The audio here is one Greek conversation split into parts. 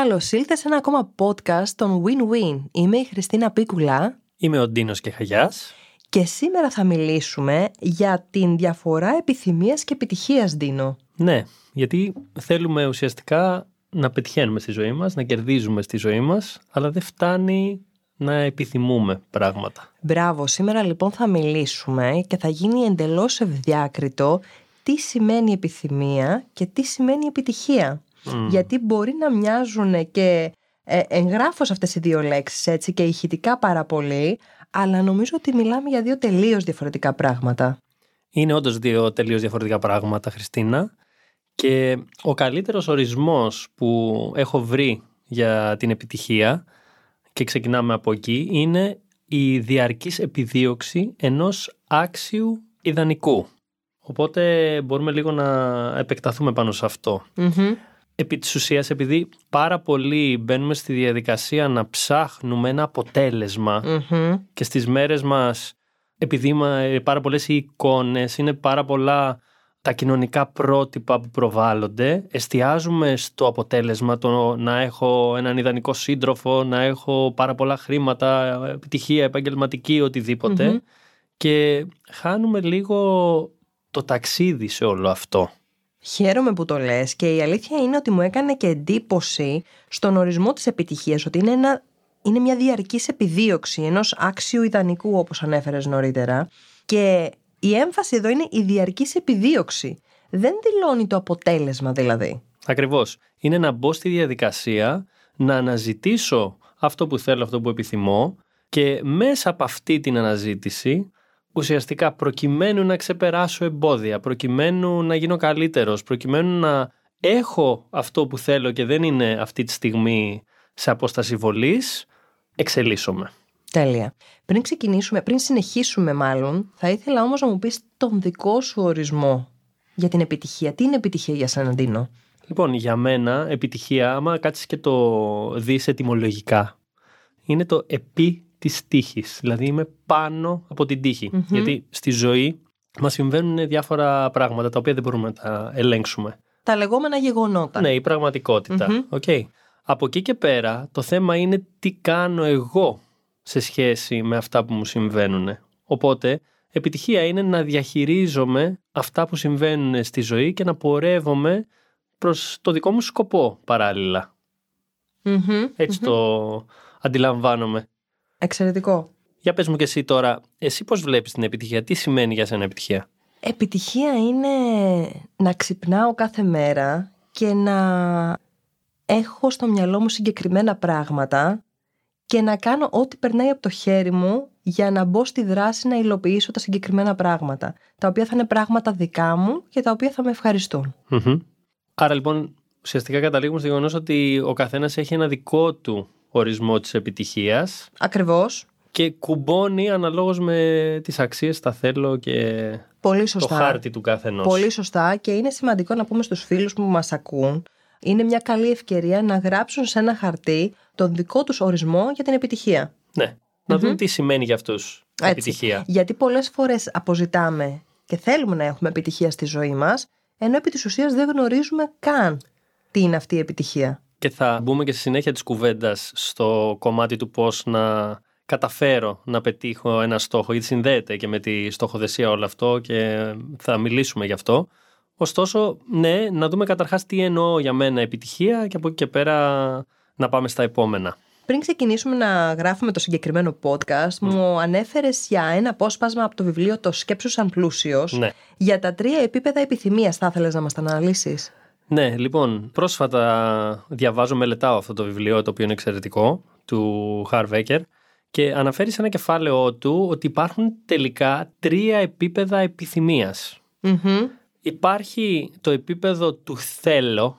Καλώς ήλθες σε ένα ακόμα podcast των Win-Win. Είμαι η Χριστίνα Πίκουλα. Είμαι ο Ντίνος Κεχαγιάς. Και σήμερα θα μιλήσουμε για την διαφορά επιθυμίας και επιτυχίας, Ντίνο. Ναι, γιατί θέλουμε ουσιαστικά να πετυχαίνουμε στη ζωή μας, να κερδίζουμε στη ζωή μας, αλλά δεν φτάνει να επιθυμούμε πράγματα. Μπράβο, σήμερα λοιπόν θα μιλήσουμε και θα γίνει εντελώς ευδιάκριτο τι σημαίνει επιθυμία και τι σημαίνει επιτυχία. Γιατί μπορεί να μοιάζουν και ε, εγγράφως αυτές οι δύο λέξεις έτσι και ηχητικά πάρα πολύ, αλλά νομίζω ότι μιλάμε για δύο τελείως διαφορετικά πράγματα. Είναι όντως δύο τελείως διαφορετικά πράγματα, Χριστίνα. Και ο καλύτερος ορισμός που έχω βρει για την επιτυχία και ξεκινάμε από εκεί είναι η διαρκής επιδίωξη ενός άξιου ιδανικού. Οπότε μπορούμε λίγο να επεκταθούμε πάνω σε αυτό. Επί της ουσίας, επειδή πάρα πολύ μπαίνουμε στη διαδικασία να ψάχνουμε ένα και στις μέρες μας, επειδή είναι πάρα πολλές οι εικόνες, είναι πάρα πολλά τα κοινωνικά πρότυπα που προβάλλονται, εστιάζουμε στο αποτέλεσμα το να έχω έναν ιδανικό σύντροφο, να έχω πάρα πολλά χρήματα, επιτυχία, επαγγελματική, και χάνουμε λίγο το ταξίδι σε όλο αυτό. Χαίρομαι που το λες και η αλήθεια είναι ότι μου έκανε και εντύπωση στον ορισμό της επιτυχίας ότι είναι, ένα, είναι μια διαρκής επιδίωξη ενός άξιου ιδανικού όπως ανέφερες νωρίτερα και η έμφαση εδώ είναι η διαρκής επιδίωξη. Δεν δηλώνει το αποτέλεσμα δηλαδή. Ακριβώς. Είναι να μπω στη διαδικασία να αναζητήσω αυτό που θέλω, αυτό που επιθυμώ και μέσα από αυτή την αναζήτηση ουσιαστικά προκειμένου να ξεπεράσω εμπόδια, προκειμένου να γίνω καλύτερος, προκειμένου να έχω αυτό που θέλω και δεν είναι αυτή τη στιγμή σε απόσταση βολής, εξελίσσομαι. Τέλεια. Πριν ξεκινήσουμε, πριν συνεχίσουμε μάλλον, θα ήθελα όμως να μου πεις τον δικό σου ορισμό για την επιτυχία. Τι είναι επιτυχία για σένα, Ντίνο; Λοιπόν, για μένα επιτυχία, άμα κάτσεις και το δεις ετυμολογικά, είναι το επί της τύχης. Δηλαδή είμαι πάνω από την τυχη Γιατί στη ζωή μας συμβαίνουν διάφορα πράγματα τα οποία δεν μπορούμε να τα ελέγξουμε. Τα λεγόμενα γεγονότα. Ναι, η πραγματικότητα. Okay. Από εκεί και πέρα το θέμα είναι τι κάνω εγώ σε σχέση με αυτά που μου συμβαίνουν. Οπότε επιτυχία είναι να διαχειρίζομαι αυτά που συμβαίνουν στη ζωή και να πορεύομαι προς το δικό μου σκοπό ετσι το αντιλαμβάνομαι. Εξαιρετικό. Για πες μου και εσύ τώρα, εσύ πώς βλέπεις την επιτυχία, τι σημαίνει για σένα επιτυχία; Επιτυχία είναι να ξυπνάω κάθε μέρα και να έχω στο μυαλό μου συγκεκριμένα πράγματα και να κάνω ό,τι περνάει από το χέρι μου για να μπω στη δράση να υλοποιήσω τα συγκεκριμένα πράγματα. Τα οποία θα είναι πράγματα δικά μου και τα οποία θα με ευχαριστουν Άρα λοιπόν ουσιαστικά καταλήγουμε στο γεγονός ότι ο καθένας έχει ένα δικό του ορισμό της επιτυχίας. Ακριβώς. Και κουμπώνει αναλόγως με τις αξίες, τα θέλω και Πολύ σωστά. το χάρτη του καθενός. Πολύ σωστά και είναι σημαντικό να πούμε στους φίλους που μας ακούν είναι μια καλή ευκαιρία να γράψουν σε ένα χαρτί τον δικό τους ορισμό για την επιτυχία. Ναι. Να δουν τι σημαίνει για αυτούς η επιτυχία. Γιατί πολλές φορές αποζητάμε και θέλουμε να έχουμε επιτυχία στη ζωή μας, ενώ επί της ουσίας δεν γνωρίζουμε καν τι είναι αυτή η επιτυχία και θα μπούμε και στη συνέχεια της κουβέντας στο κομμάτι του πώς να καταφέρω να πετύχω ένα στόχο γιατί συνδέεται και με τη στοχοθεσία όλο αυτό και θα μιλήσουμε γι' αυτό. Ωστόσο, ναι, να δούμε καταρχάς τι εννοώ για μένα επιτυχία και από εκεί και πέρα να πάμε στα επόμενα. Πριν ξεκινήσουμε να γράφουμε το συγκεκριμένο podcast, μου ανέφερες για ένα απόσπασμα από το βιβλίο Το Σκέψου σαν πλούσιο. Ναι. Για τα τρία επίπεδα επιθυμίας, θα ήθελες να μας τα αναλύσεις; Ναι, λοιπόν, πρόσφατα διαβάζω, μελετάω αυτό το βιβλίο, το οποίο είναι εξαιρετικό, του Χαρβέκερ και αναφέρει σε ένα κεφάλαιό του ότι υπάρχουν τελικά τρία επίπεδα Υπάρχει το επίπεδο του θέλω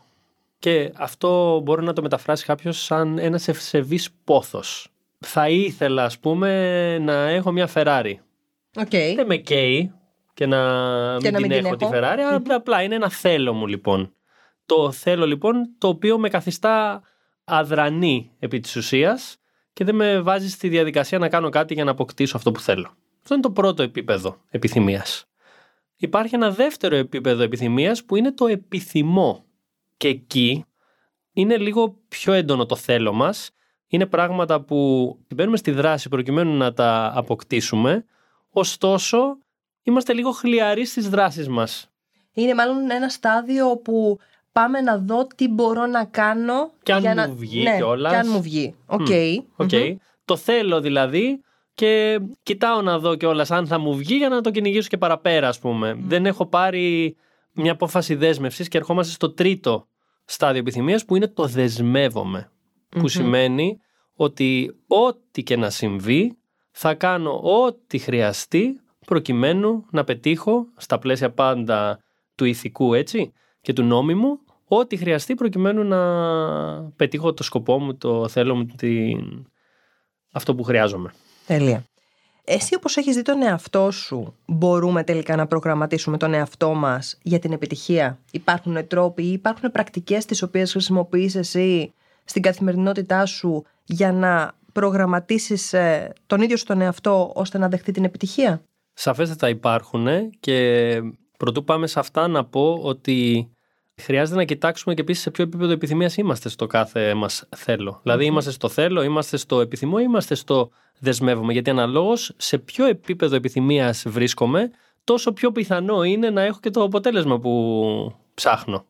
και αυτό μπορεί να το μεταφράσει κάποιος σαν ένας ευσεβής πόθος. Θα ήθελα, ας πούμε, να έχω μια Ferrari. Okay. Δεν με καίει και να μην, την, έχω, τη Ferrari, απλά είναι ένα θέλω μου λοιπόν. Το θέλω λοιπόν το οποίο με καθιστά αδρανή επί της ουσίας και δεν με βάζει στη διαδικασία να κάνω κάτι για να αποκτήσω αυτό που θέλω. Αυτό είναι το πρώτο επίπεδο επιθυμίας. Υπάρχει ένα δεύτερο επίπεδο επιθυμίας που είναι το επιθυμώ. Και εκεί είναι λίγο πιο έντονο το θέλω μας. Είναι πράγματα που μπαίνουμε στη δράση προκειμένου να τα αποκτήσουμε. Ωστόσο, είμαστε λίγο χλιαροί στις δράσεις μας. Είναι μάλλον ένα στάδιο που πάμε να δω τι μπορώ να κάνω. Και αν για μου να... βγει ναι, κιόλας. Και αν μου βγει. OK. OK. Το θέλω δηλαδή και κοιτάω να δω κιόλας αν θα μου βγει για να το κυνηγήσω και παραπέρα, ας πούμε. Δεν έχω πάρει μια απόφαση δέσμευσης και ερχόμαστε στο τρίτο στάδιο επιθυμίας που είναι το δεσμεύομαι. Που σημαίνει ότι ό,τι και να συμβεί θα κάνω ό,τι χρειαστεί προκειμένου να πετύχω στα πλαίσια πάντα του ηθικού έτσι και του νόμιμου ό,τι χρειαστεί προκειμένου να πετύχω το σκοπό μου, το θέλω μου, την... αυτό που χρειάζομαι. Τέλεια. Εσύ όπως έχεις δει τον εαυτό σου, μπορούμε τελικά να προγραμματίσουμε τον εαυτό μας για την επιτυχία; Υπάρχουν τρόποι ή υπάρχουν πρακτικές τις οποίες χρησιμοποιείς εσύ στην καθημερινότητά σου για να προγραμματίσεις ε, τον ίδιο σου τον εαυτό ώστε να δεχτεί την επιτυχία; Σαφέστατα υπάρχουν και πρωτού πάμε σε αυτά να πω ότι χρειάζεται να κοιτάξουμε και επίσης σε ποιο επίπεδο επιθυμίας είμαστε στο κάθε μας θέλω. Δηλαδή, είμαστε στο θέλω, είμαστε στο επιθυμώ, είμαστε στο δεσμεύομαι. Γιατί αναλόγως σε ποιο επίπεδο επιθυμίας βρίσκομαι, τόσο πιο πιθανό είναι να έχω και το αποτέλεσμα που ψάχνω.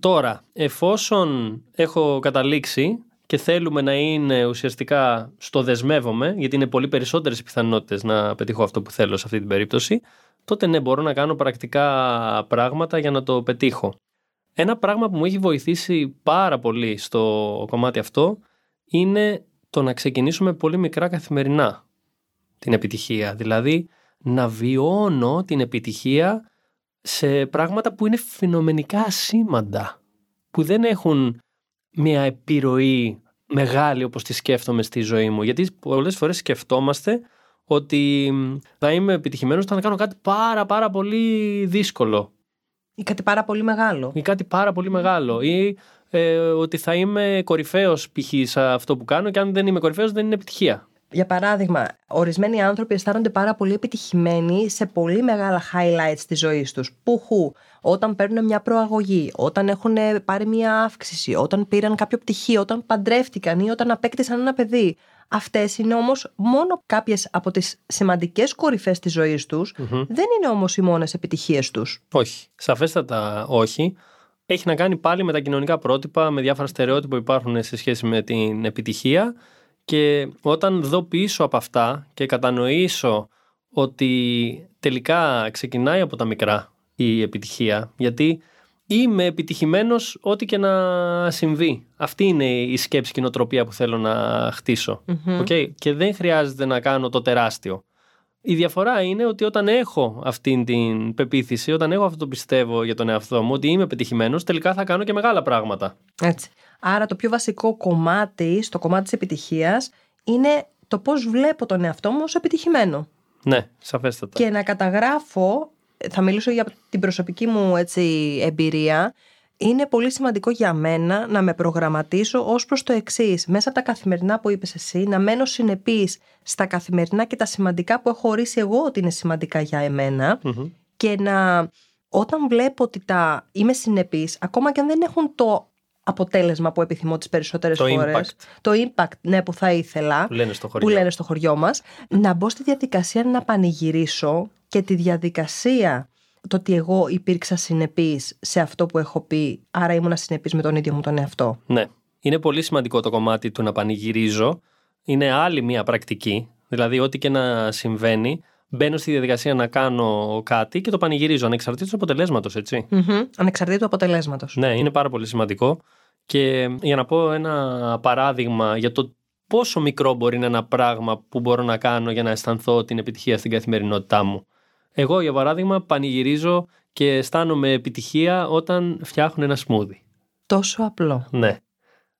Τώρα, εφόσον έχω καταλήξει και θέλουμε να είναι ουσιαστικά στο δεσμεύομαι, γιατί είναι πολύ περισσότερες οι πιθανότητες να πετύχω αυτό που θέλω σε αυτή την περίπτωση, τότε ναι, μπορώ να κάνω πρακτικά πράγματα για να το πετύχω. Ένα πράγμα που μου έχει βοηθήσει πάρα πολύ στο κομμάτι αυτό είναι το να ξεκινήσουμε πολύ μικρά καθημερινά την επιτυχία. Δηλαδή να βιώνω την επιτυχία σε πράγματα που είναι φαινομενικά ασήμαντα, που δεν έχουν μια επιρροή μεγάλη όπως τη σκέφτομαι στη ζωή μου. Γιατί πολλές φορές σκεφτόμαστε ότι θα είμαι επιτυχημένος όταν κάνω κάτι πάρα πάρα πολύ δύσκολο Ή κάτι πάρα πολύ μεγάλο. ή κάτι πάρα πολύ μεγάλο ή ε, ότι θα είμαι κορυφαίος π.χ. σε αυτό που κάνω και αν δεν είμαι κορυφαίος δεν είναι επιτυχία. Για παράδειγμα, ορισμένοι άνθρωποι αισθάνονται πάρα πολύ επιτυχημένοι σε πολύ μεγάλα highlights της ζωής τους. Πουχου, όταν παίρνουν μια προαγωγή, όταν έχουν πάρει μια αύξηση, όταν πήραν κάποιο πτυχίο, όταν παντρεύτηκαν ή όταν απέκτησαν ένα παιδί. Αυτές είναι όμως μόνο κάποιες από τις σημαντικές κορυφές της ζωής τους, δεν είναι όμως οι μόνες επιτυχίες τους. Όχι. Σαφέστατα όχι. Έχει να κάνει πάλι με τα κοινωνικά πρότυπα, με διάφορα στερεότυπα που υπάρχουν σε σχέση με την επιτυχία και όταν δω πίσω από αυτά και κατανοήσω ότι τελικά ξεκινάει από τα μικρά η επιτυχία, γιατί είμαι επιτυχημένος ό,τι και να συμβεί. Αυτή είναι η σκέψη και η νοοτροπία που θέλω να χτισω Οκ. Και δεν χρειάζεται να κάνω το τεράστιο. Η διαφορά είναι ότι όταν έχω αυτή την πεποίθηση, όταν έχω αυτό το πιστεύω για τον εαυτό μου, ότι είμαι επιτυχημένος, τελικά θα κάνω και μεγάλα πράγματα. Έτσι. Άρα το πιο βασικό κομμάτι στο κομμάτι της επιτυχίας είναι το πώς βλέπω τον εαυτό μου ως επιτυχημένο. Ναι, σαφέστατα. Και να καταγράφω, θα μιλήσω για την προσωπική μου έτσι, εμπειρία, είναι πολύ σημαντικό για μένα να με προγραμματίσω ως προς το εξής. Μέσα από τα καθημερινά που είπες εσύ, να μένω συνεπής στα καθημερινά και τα σημαντικά που έχω ορίσει εγώ ότι είναι σημαντικά για εμένα Μμμ. και να όταν βλέπω ότι τα είμαι συνεπής, ακόμα και αν δεν έχουν το αποτέλεσμα που επιθυμώ τις περισσότερες Το φορές, impact. το impact ναι, που θα ήθελα, Που λένε στο χωριό. που λένε στο χωριό μας, να μπω στη διαδικασία να πανηγυρίσω και τη διαδικασία το ότι εγώ υπήρξα συνεπής σε αυτό που έχω πει, άρα ήμουν συνεπής με τον ίδιο μου τον εαυτό. Ναι. Είναι πολύ σημαντικό το κομμάτι του να πανηγυρίζω. Είναι άλλη μία πρακτική. Δηλαδή, ό,τι και να συμβαίνει, μπαίνω στη διαδικασία να κάνω κάτι και το πανηγυρίζω ανεξαρτήτως του αποτελέσματος, έτσι. Μμμ, Ανεξαρτήτου αποτελέσματος. Ναι, είναι πάρα πολύ σημαντικό. Και για να πω ένα παράδειγμα για το πόσο μικρό μπορεί να είναι ένα πράγμα που μπορώ να κάνω για να αισθανθώ την επιτυχία στην καθημερινότητά μου. Εγώ, για παράδειγμα, πανηγυρίζω και αισθάνομαι επιτυχία όταν φτιάχνω ένα σμούδι. Τόσο απλό. Ναι.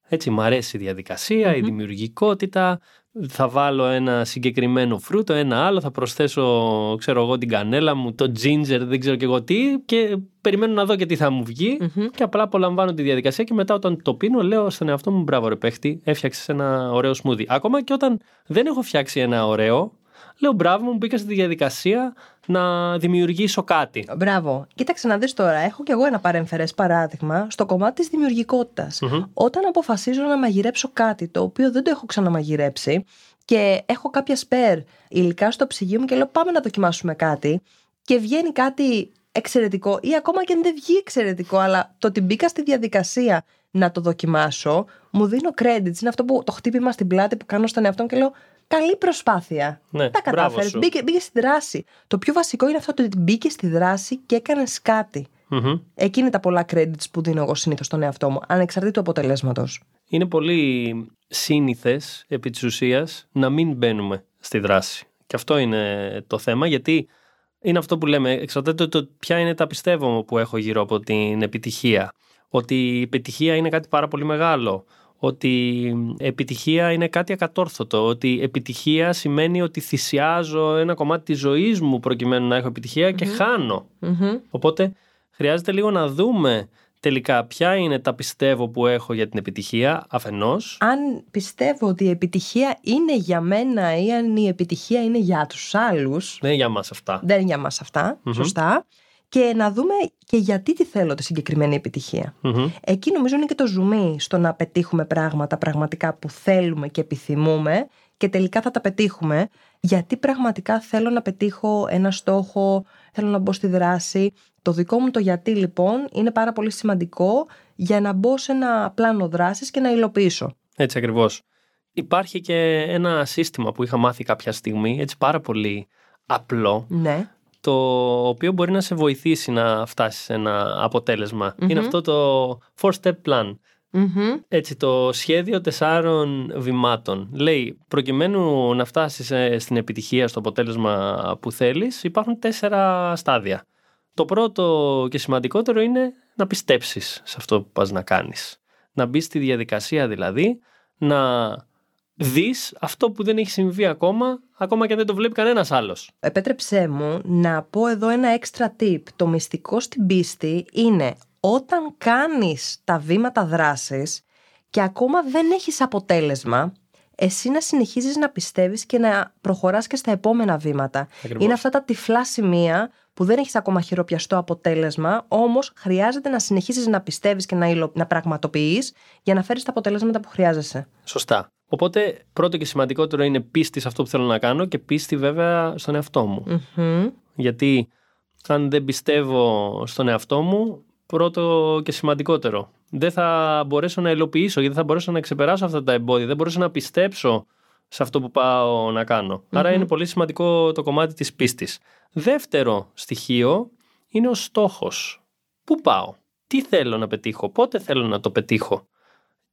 Έτσι, μου αρέσει η διαδικασια η δημιουργικότητα. Θα βάλω ένα συγκεκριμένο φρούτο, ένα άλλο, θα προσθέσω, ξέρω εγώ, την κανέλα μου, το ginger, δεν ξέρω και εγώ τι και περιμένω να δω και τι θα μου βγει και απλά απολαμβάνω τη διαδικασία και μετά όταν το πίνω λέω στον εαυτό μου μπράβο ρε παίχτη, έφτιαξες ένα ωραίο σμούδι. Ακόμα και όταν δεν έχω φτιάξει ένα ωραίο, λέω μπράβο μου, μπήκα στη διαδικασία να δημιουργήσω κάτι. Μπράβο. Κοίταξε να δεις τώρα, έχω κι εγώ ένα παρεμφερές παράδειγμα στο κομμάτι της δημιουργικότητας. Όταν αποφασίζω να μαγειρέψω κάτι το οποίο δεν το έχω ξαναμαγειρέψει και έχω κάποια σπέρ υλικά στο ψυγείο μου και λέω πάμε να δοκιμάσουμε κάτι και βγαίνει κάτι εξαιρετικό ή ακόμα και αν δεν βγει εξαιρετικό, αλλά το ότι μπήκα στη διαδικασία να το δοκιμάσω, μου δίνω credits. Είναι αυτό που το χτύπημα στην πλάτη που κάνω στον εαυτό μου και λέω Καλή προσπάθεια. Ναι, Τα κατάφερε. Μπήκε, μπήκε στη δράση. Το πιο βασικό είναι αυτό το ότι μπήκε στη δράση και έκανες κάτι. Μμμ. Εκεί είναι τα πολλά credits που δίνω εγώ συνήθως στον εαυτό μου, ανεξαρτήτου αποτελέσματος. Είναι πολύ σύνηθες επί της ουσίας να μην μπαίνουμε στη δράση. Και αυτό είναι το θέμα γιατί είναι αυτό που λέμε, εξαρτάται το ποια είναι τα πιστεύω που έχω γύρω από την επιτυχία. Ότι η επιτυχία είναι κάτι πάρα πολύ μεγάλο. Ότι επιτυχία είναι κάτι ακατόρθωτο. Ότι επιτυχία σημαίνει ότι θυσιάζω ένα κομμάτι της ζωής μου προκειμένου να έχω επιτυχία και χάνω. Οπότε χρειάζεται λίγο να δούμε τελικά ποια είναι τα πιστεύω που έχω για την επιτυχία αφενός. Αν πιστεύω ότι η επιτυχία είναι για μένα ή αν η επιτυχία είναι για τους άλλους, Δεν είναι για μας αυτά. δεν είναι για μας αυτα σωστά, και να δούμε και γιατί τη θέλω τη συγκεκριμένη επιτυχία. Μμμ. Εκεί νομίζω είναι και το ζουμί στο να πετύχουμε πράγματα πραγματικά που θέλουμε και επιθυμούμε και τελικά θα τα πετύχουμε γιατί πραγματικά θέλω να πετύχω ένα στόχο, θέλω να μπω στη δράση. Το δικό μου το γιατί λοιπόν είναι πάρα πολύ σημαντικό για να μπω σε ένα πλάνο δράσης και να υλοποιήσω. Έτσι ακριβώς. Υπάρχει και ένα σύστημα που είχα μάθει κάποια στιγμή, έτσι πάρα πολύ απλό, Ναι. Το οποίο μπορεί να σε βοηθήσει να φτάσεις σε ένα αποτέλεσμα. Είναι αυτό το four-step plan. Μμμ. Έτσι, το σχέδιο τεσσάρων βημάτων. Λέει, προκειμένου να φτάσεις ε, στην επιτυχία, στο αποτέλεσμα που θέλεις, υπάρχουν τέσσερα στάδια. Το πρώτο και σημαντικότερο είναι να πιστέψεις σε αυτό που πας να κάνεις. Να μπεις στη διαδικασία δηλαδή, να δεις αυτό που δεν έχει συμβεί ακόμα, ακόμα και αν δεν το βλέπει κανένας άλλος. Επέτρεψέ μου να πω εδώ ένα extra tip. Το μυστικό στην πίστη είναι όταν κάνεις τα βήματα δράσης και ακόμα δεν έχεις αποτέλεσμα, εσύ να συνεχίζεις να πιστεύεις και να προχωράς και στα επόμενα βήματα. Ακριβώς. Είναι αυτά τα τυφλά σημεία που δεν έχεις ακόμα χειροπιαστό αποτέλεσμα, όμως χρειάζεται να συνεχίσεις να πιστεύεις και να, υλο... να πραγματοποιείς για να φέρεις τα αποτελέσματα που χρειάζεσαι. Σωστά. Οπότε, πρώτο και σημαντικότερο είναι πίστη σε αυτό που θέλω να κάνω και πίστη βέβαια στον εαυτό μου. Μμμ. Γιατί αν δεν πιστεύω στον εαυτό μου, πρώτο και σημαντικότερο, δεν θα μπορέσω να υλοποιήσω γιατί δεν θα μπορέσω να ξεπεράσω αυτά τα εμπόδια, δεν μπορέσω να πιστέψω σε αυτό που πάω να κανω Άρα είναι πολύ σημαντικό το κομμάτι της πίστης. Δεύτερο στοιχείο είναι ο στόχος. Πού πάω, τι θέλω να πετύχω, πότε θέλω να το πετύχω;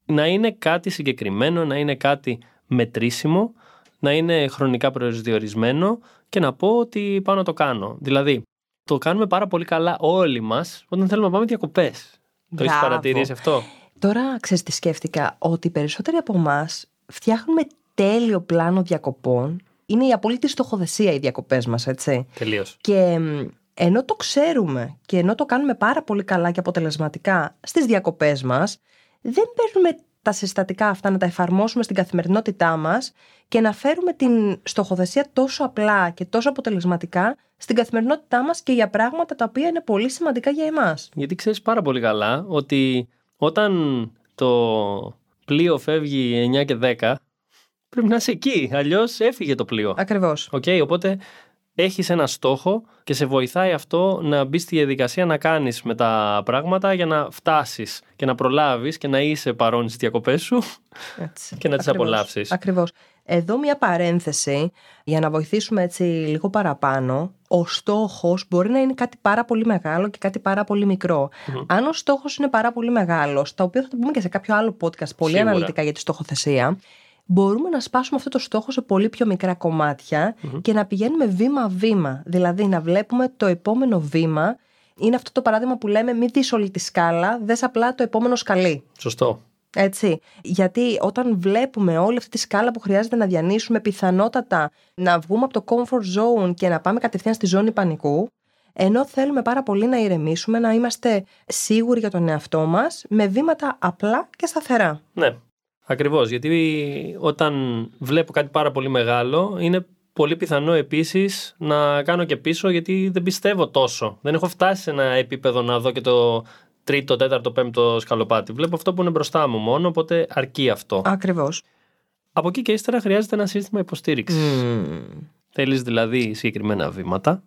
Να είναι κάτι συγκεκριμένο, να είναι κάτι μετρήσιμο, να είναι χρονικά προσδιορισμένο και να πω ότι πάω να το κάνω. Δηλαδή, το κάνουμε πάρα πολύ καλά όλοι μας όταν θέλουμε να πάμε διακοπές. Το έχεις Μπράβο. παρατηρήσει αυτό; Τώρα ξέρεις τι σκέφτηκα, ότι οι περισσότεροι από εμάς φτιάχνουμε τέλειο πλάνο διακοπών. Είναι η απολύτη στοχοθεσία οι διακοπές μας, έτσι. Τελείως. Και μ, ενώ το ξέρουμε και ενώ το κάνουμε πάρα πολύ καλά και αποτελεσματικά στις διακοπές μας, δεν παίρνουμε τα συστατικά αυτά να τα εφαρμόσουμε στην καθημερινότητά μας και να φέρουμε την στοχοθεσία τόσο απλά και τόσο αποτελεσματικά στην καθημερινότητά μας και για πράγματα τα οποία είναι πολύ σημαντικά για εμάς. Γιατί ξέρεις πάρα πολύ καλά ότι όταν το πλοίο φεύγει 9 και 10, πρέπει να είσαι εκεί. Αλλιώς έφυγε το πλοίο. Ακριβώς. Οκ, οπότε έχεις ένα στόχο και σε βοηθάει αυτό να μπεις στη διαδικασία να κάνεις με τα πράγματα για να φτάσεις και να προλάβεις και να είσαι παρόν στις διακοπές σου Έτσι. και να τις Ακριβώς. απολαύσεις. Ακριβώς. Εδώ μια παρένθεση για να βοηθήσουμε έτσι λίγο παραπάνω. Ο στόχος μπορεί να είναι κάτι πάρα πολύ μεγάλο και κάτι πάρα πολύ μικρό. Αν ο στόχος είναι πάρα πολύ μεγάλος, τα οποία θα το πούμε και σε κάποιο άλλο podcast πολύ Σίγουρα. αναλυτικά για τη στοχοθεσία, μπορούμε να σπάσουμε αυτό το στόχο σε πολύ πιο μικρά κομμάτια και να πηγαίνουμε βήμα-βήμα. Δηλαδή να βλέπουμε το επόμενο βήμα. Είναι αυτό το παράδειγμα που λέμε μην δεις όλη τη σκάλα, δες απλά το επόμενο σκαλί. Σωστό. Έτσι. Γιατί όταν βλέπουμε όλη αυτή τη σκάλα που χρειάζεται να διανύσουμε, πιθανότατα να βγούμε από το comfort zone και να πάμε κατευθείαν στη ζώνη πανικού, ενώ θέλουμε πάρα πολύ να ηρεμήσουμε, να είμαστε σίγουροι για τον εαυτό μας, με βήματα απλά και σταθερά. Ναι, ακριβώς. Γιατί όταν βλέπω κάτι πάρα πολύ μεγάλο, είναι πολύ πιθανό επίσης να κάνω και πίσω γιατί δεν πιστεύω τόσο. Δεν έχω φτάσει σε ένα επίπεδο να δω και το τρίτο, τέταρτο, πέμπτο σκαλοπάτι. Βλέπω αυτό που είναι μπροστά μου μόνο, οπότε αρκεί αυτό. Ακριβώς. Από εκεί και ύστερα χρειάζεται ένα σύστημα υποστήριξης. Mm. Θέλεις δηλαδή συγκεκριμένα βήματα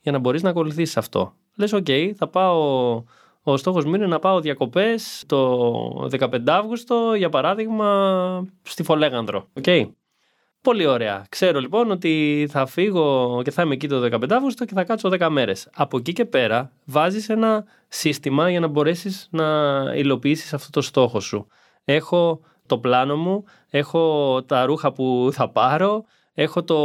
για να μπορείς να ακολουθήσεις αυτό. Λες, OK, θα πάω. Ο στόχος μου είναι να πάω διακοπές το 15 Αύγουστο, για παράδειγμα, στη Φολέγανδρο. Okay. Πολύ ωραία. Ξέρω λοιπόν ότι θα φύγω και θα είμαι εκεί το 15 Αύγουστο και θα κάτσω 10 μέρες. Από εκεί και πέρα βάζεις ένα σύστημα για να μπορέσεις να υλοποιήσεις αυτό το στόχο σου. Έχω το πλάνο μου, έχω τα ρούχα που θα πάρω, έχω το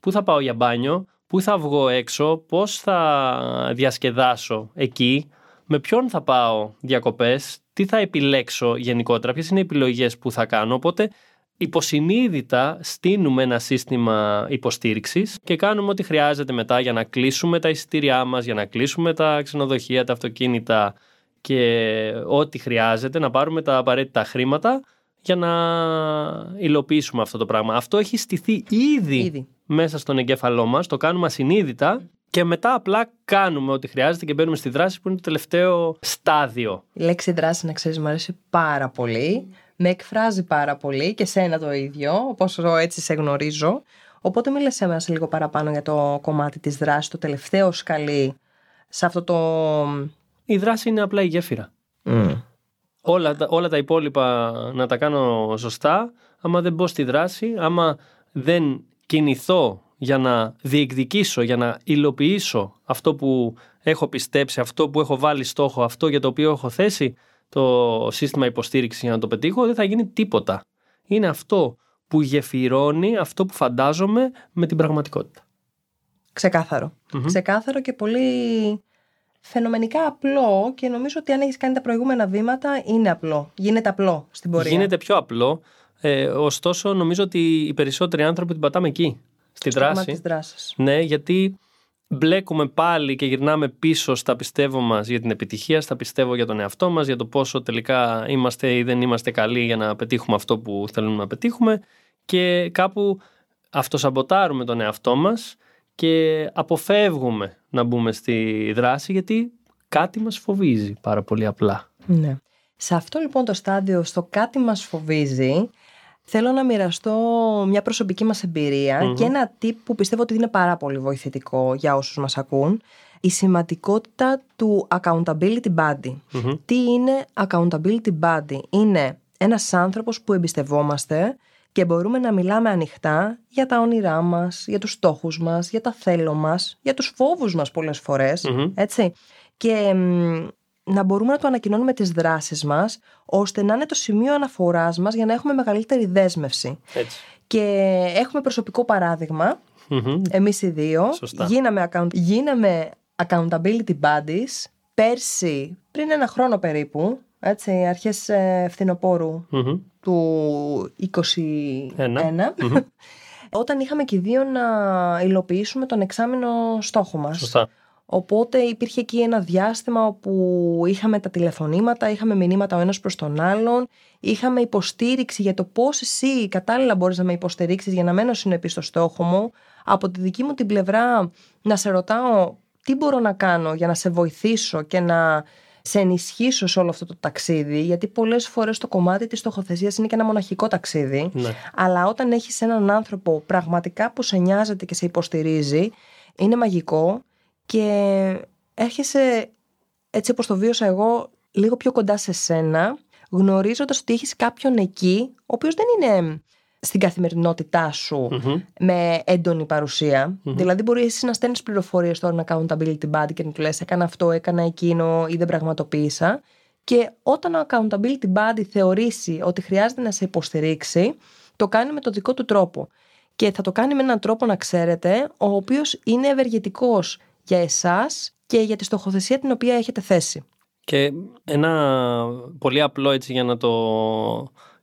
πού θα πάω για μπάνιο, πού θα βγω έξω, πώς θα διασκεδάσω εκεί, με ποιον θα πάω διακοπές, τι θα επιλέξω γενικότερα, ποιες είναι οι επιλογές που θα κάνω. Οπότε υποσυνείδητα στείνουμε ένα σύστημα υποστήριξης και κάνουμε ό,τι χρειάζεται μετά για να κλείσουμε τα εισιτήριά μας, για να κλείσουμε τα ξενοδοχεία, τα αυτοκίνητα και ό,τι χρειάζεται, να πάρουμε τα απαραίτητα χρήματα για να υλοποιήσουμε αυτό το πράγμα. Αυτό έχει στηθεί ήδη, Ήδη. μέσα στον εγκέφαλό μας, το κάνουμε ασυνείδητα και μετά απλά κάνουμε ό,τι χρειάζεται και μπαίνουμε στη δράση που είναι το τελευταίο στάδιο. Η λέξη δράση, να ξέρεις, μου αρέσει πάρα πολύ. Με εκφράζει πάρα πολύ και σένα το ίδιο, όπως έτσι σε γνωρίζω. Οπότε μίλε σε μας λίγο παραπάνω για το κομμάτι της δράσης, το τελευταίο σκαλί σε αυτό το... Η δράση είναι απλά η γέφυρα. όλα, τα- όλα τα υπόλοιπα να τα κάνω σωστά, άμα δεν μπω στη δράση, άμα δεν κινηθώ για να διεκδικήσω, για να υλοποιήσω αυτό που έχω πιστέψει, αυτό που έχω βάλει στόχο, αυτό για το οποίο έχω θέσει το σύστημα υποστήριξης για να το πετύχω, δεν θα γίνει τίποτα. Είναι αυτό που γεφυρώνει αυτό που φαντάζομαι με την πραγματικότητα. Ξεκάθαρο. Μμμ. Ξεκάθαρο και πολύ φαινομενικά απλό και νομίζω ότι αν έχεις κάνει τα προηγούμενα βήματα είναι απλό. Γίνεται απλό στην πορεία. Γίνεται πιο απλό. Ε, ωστόσο, νομίζω ότι οι περισσότεροι άνθρωποι την πατάμε εκεί, στη στο κομμάτι δράση. της δράσης. Ναι, γιατί μπλέκουμε πάλι και γυρνάμε πίσω στα πιστεύω μας για την επιτυχία, στα πιστεύω για τον εαυτό μας, για το πόσο τελικά είμαστε ή δεν είμαστε καλοί για να πετύχουμε αυτό που θέλουμε να πετύχουμε και κάπου αυτοσαμποτάρουμε τον εαυτό μας και αποφεύγουμε να μπούμε στη δράση γιατί κάτι μας φοβίζει πάρα πολύ απλά. Ναι. Σε αυτό λοιπόν το στάδιο, στο κάτι μας φοβίζει, θέλω να μοιραστώ μια προσωπική μας εμπειρια Μμμ. και ένα tip που πιστεύω ότι είναι πάρα πολύ βοηθητικό για όσους μας ακούν. Η σημαντικότητα του accountability buddy. Μμμ. Τι είναι accountability buddy? Είναι ένας άνθρωπος που εμπιστευόμαστε και μπορούμε να μιλάμε ανοιχτά για τα όνειρά μας, για τους στόχους μας, για τα θέλω μας, για τους φόβους μας πολλές φορές, Μμμ. έτσι. Και μ, να μπορούμε να το ανακοινώνουμε τις δράσεις μας, ώστε να είναι το σημείο αναφοράς μας για να έχουμε μεγαλύτερη δέσμευση. Έτσι. Και έχουμε προσωπικό παράδειγμα, Μμμ. εμείς οι δύο, Σωστά. γίναμε, account... γίναμε accountability buddies πέρσι, πριν ένα χρόνο περίπου, έτσι, αρχές ε, φθινοπόρου Μμμ. του 21, Μμμ. όταν είχαμε και οι δύο να υλοποιήσουμε τον εξάμεινο στόχο μας. Σωστά. Οπότε υπήρχε εκεί ένα διάστημα όπου είχαμε τα τηλεφωνήματα, είχαμε μηνύματα ο ένας προς τον άλλον, είχαμε υποστήριξη για το πώς εσύ κατάλληλα μπορείς να με υποστηρίξεις για να μένω συνεπής στο στόχο μου. Από τη δική μου την πλευρά να σε ρωτάω τι μπορώ να κάνω για να σε βοηθήσω και να σε ενισχύσω σε όλο αυτό το ταξίδι, γιατί πολλές φορές το κομμάτι της στοχοθεσίας είναι και ένα μοναχικό ταξίδι. Ναι. Αλλά όταν έχεις έναν άνθρωπο πραγματικά που σε νοιάζεται και σε υποστηρίζει, είναι μαγικό και έρχεσαι έτσι όπως το βίωσα εγώ λίγο πιο κοντά σε σένα, γνωρίζοντας ότι έχεις κάποιον εκεί, ο οποίος δεν είναι στην καθημερινότητά σου Μμμ. με έντονη παρουσία. Δηλαδή, μπορεί εσύ να στέλνεις πληροφορίες στον accountability buddy και να του λες: Έκανα αυτό, έκανα εκείνο ή δεν πραγματοποίησα. Και όταν ο accountability buddy θεωρήσει ότι χρειάζεται να σε υποστηρίξει, το κάνει με το δικό του τρόπο. Και θα το κάνει με έναν τρόπο, να ξέρετε, ο οποίος είναι ευεργετικός για εσάς και για τη στοχοθεσία την οποία έχετε θέσει. Και ένα πολύ απλό έτσι για να το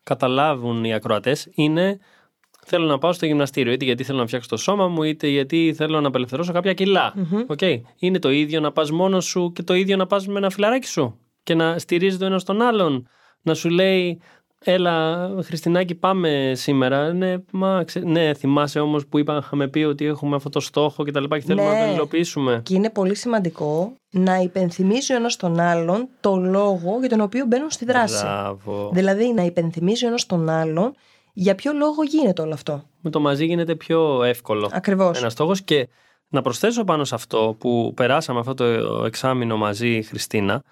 καταλάβουν οι ακροατές είναι θέλω να πάω στο γυμναστήριο είτε γιατί θέλω να φτιάξω το σώμα μου είτε γιατί θέλω να απελευθερώσω κάποια κιλά. Οκ. Είναι το ίδιο να πας μόνος σου και το ίδιο να πας με ένα φιλαράκι σου και να στηρίζει το ένα τον άλλον. Να σου λέει Έλα, Χριστινάκη, πάμε σήμερα. Ναι, μα, ξε... ναι θυμάσαι όμως που είπα, είχαμε πει ότι έχουμε αυτό το στόχο και τα λοιπά και θέλουμε Ναι. να τον υλοποιήσουμε. Και είναι πολύ σημαντικό να υπενθυμίζει ο ένας τον άλλον το λόγο για τον οποίο μπαίνουν στη δράση. Μπράβο. Δηλαδή να υπενθυμίζει ο ένας τον άλλον για ποιο λόγο γίνεται όλο αυτό. Με το μαζί γίνεται πιο εύκολο. Ακριβώς. Ένας στόχος και να προσθέσω πάνω σε αυτό που περάσαμε αυτό το εξάμεινο μαζί, Χριστίνα,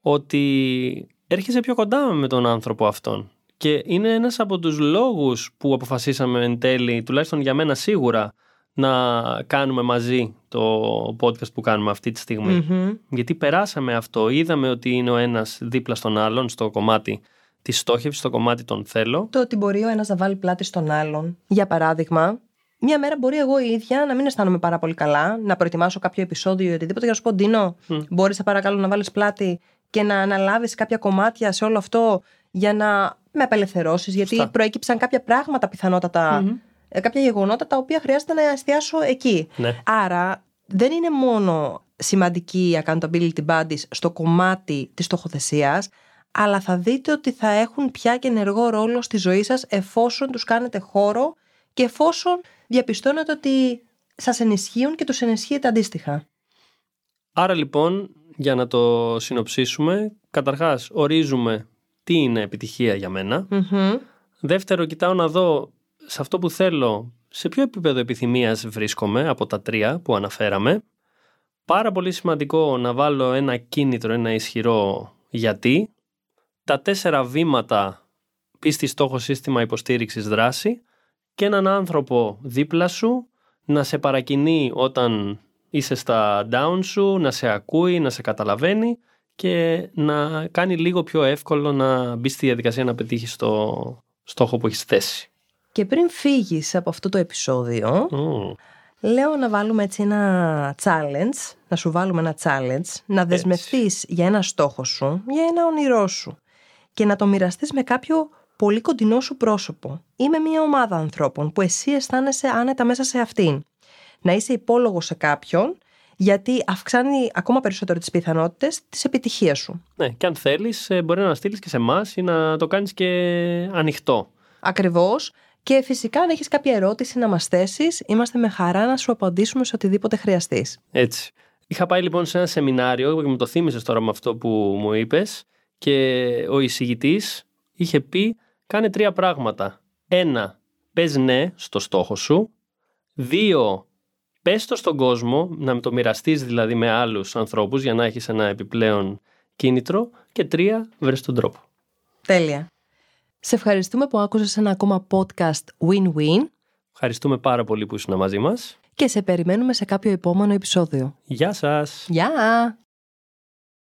ότι έρχεσαι πιο κοντά με τον άνθρωπο αυτόν. Και είναι ένας από τους λόγους που αποφασίσαμε εν τέλει, τουλάχιστον για μένα σίγουρα, να κάνουμε μαζί το podcast που κάνουμε αυτή τη στιγμή. Μμμ. Γιατί περάσαμε αυτό, είδαμε ότι είναι ο ένας δίπλα στον άλλον στο κομμάτι της στόχευσης, στο κομμάτι των θέλω. Το ότι μπορεί ο ένας να βάλει πλάτη στον άλλον. Για παράδειγμα, μία μέρα μπορεί εγώ η ίδια να μην αισθάνομαι πάρα πολύ καλά, να προετοιμάσω κάποιο επεισόδιο ή οτιδήποτε και να σου πω: Ντίνο, Μμ. μπορείς σε παρακαλώ να βάλεις πλάτη και να αναλάβεις κάποια κομμάτια σε όλο αυτό για να με απελευθερώσεις. Γιατί Σωστά. προέκυψαν κάποια πράγματα πιθανότατα, Μμμ. ε, κάποια γεγονότα τα οποία χρειάζεται να εστιάσω εκεί. Ναι. Άρα δεν είναι μόνο σημαντική η accountability buddies στο κομμάτι της στοχοθεσίας, αλλά θα δείτε ότι θα έχουν πια και ενεργό ρόλο στη ζωή σας εφόσον τους κάνετε χώρο και εφόσον διαπιστώνετε ότι σας ενισχύουν και τους ενισχύετε αντίστοιχα. Άρα λοιπόν, για να το συνοψίσουμε, καταρχάς ορίζουμε τι είναι επιτυχία για μένα. Μμμ. Δεύτερο, κοιτάω να δω σε αυτό που θέλω, σε ποιο επίπεδο επιθυμίας βρίσκομαι από τα τρία που αναφέραμε. Πάρα πολύ σημαντικό να βάλω ένα κίνητρο, ένα ισχυρό γιατί. Τα τέσσερα βήματα πίστη στόχο σύστημα υποστήριξης δράση και έναν άνθρωπο δίπλα σου να σε παρακινεί όταν είσαι στα down σου, να σε ακούει, να σε καταλαβαίνει και να κάνει λίγο πιο εύκολο να μπει στη διαδικασία να πετύχεις το στόχο που έχεις θέσει. Και πριν φύγεις από αυτό το επεισόδιο, Μμμ. λέω να βάλουμε έτσι ένα challenge, να σου βάλουμε ένα challenge, να δεσμευτείς για ένα στόχο σου, για ένα όνειρό σου και να το μοιραστείς με κάποιο πολύ κοντινό σου πρόσωπο ή με μια ομάδα ανθρώπων που εσύ αισθάνεσαι άνετα μέσα σε αυτήν. Να είσαι υπόλογος σε κάποιον γιατί αυξάνει ακόμα περισσότερο τις πιθανότητες της επιτυχίας σου. Ναι, και αν θέλεις, μπορεί να στείλεις και σε εμάς ή να το κάνεις και ανοιχτό. Ακριβώς. Και φυσικά αν έχεις κάποια ερώτηση να μας θέσεις, είμαστε με χαρά να σου απαντήσουμε σε οτιδήποτε χρειαστείς. Έτσι. Είχα πάει λοιπόν σε ένα σεμινάριο και μου το θύμισες τώρα με αυτό που μου είπες και ο εισηγητής είχε πει κάνε τρία πράγματα. Ένα, πες ναι στο στόχο σου. Δύο, πες το στον κόσμο, να το μοιραστείς δηλαδή με άλλους ανθρώπους για να έχεις ένα επιπλέον κίνητρο. Και τρία, βρες τον τρόπο. Τέλεια. Σε ευχαριστούμε που άκουσες ένα ακόμα podcast Win-Win Ευχαριστούμε πάρα πολύ που ήσουν μαζί μας. και σε περιμένουμε σε κάποιο επόμενο επεισόδιο. Γεια σας! Γεια!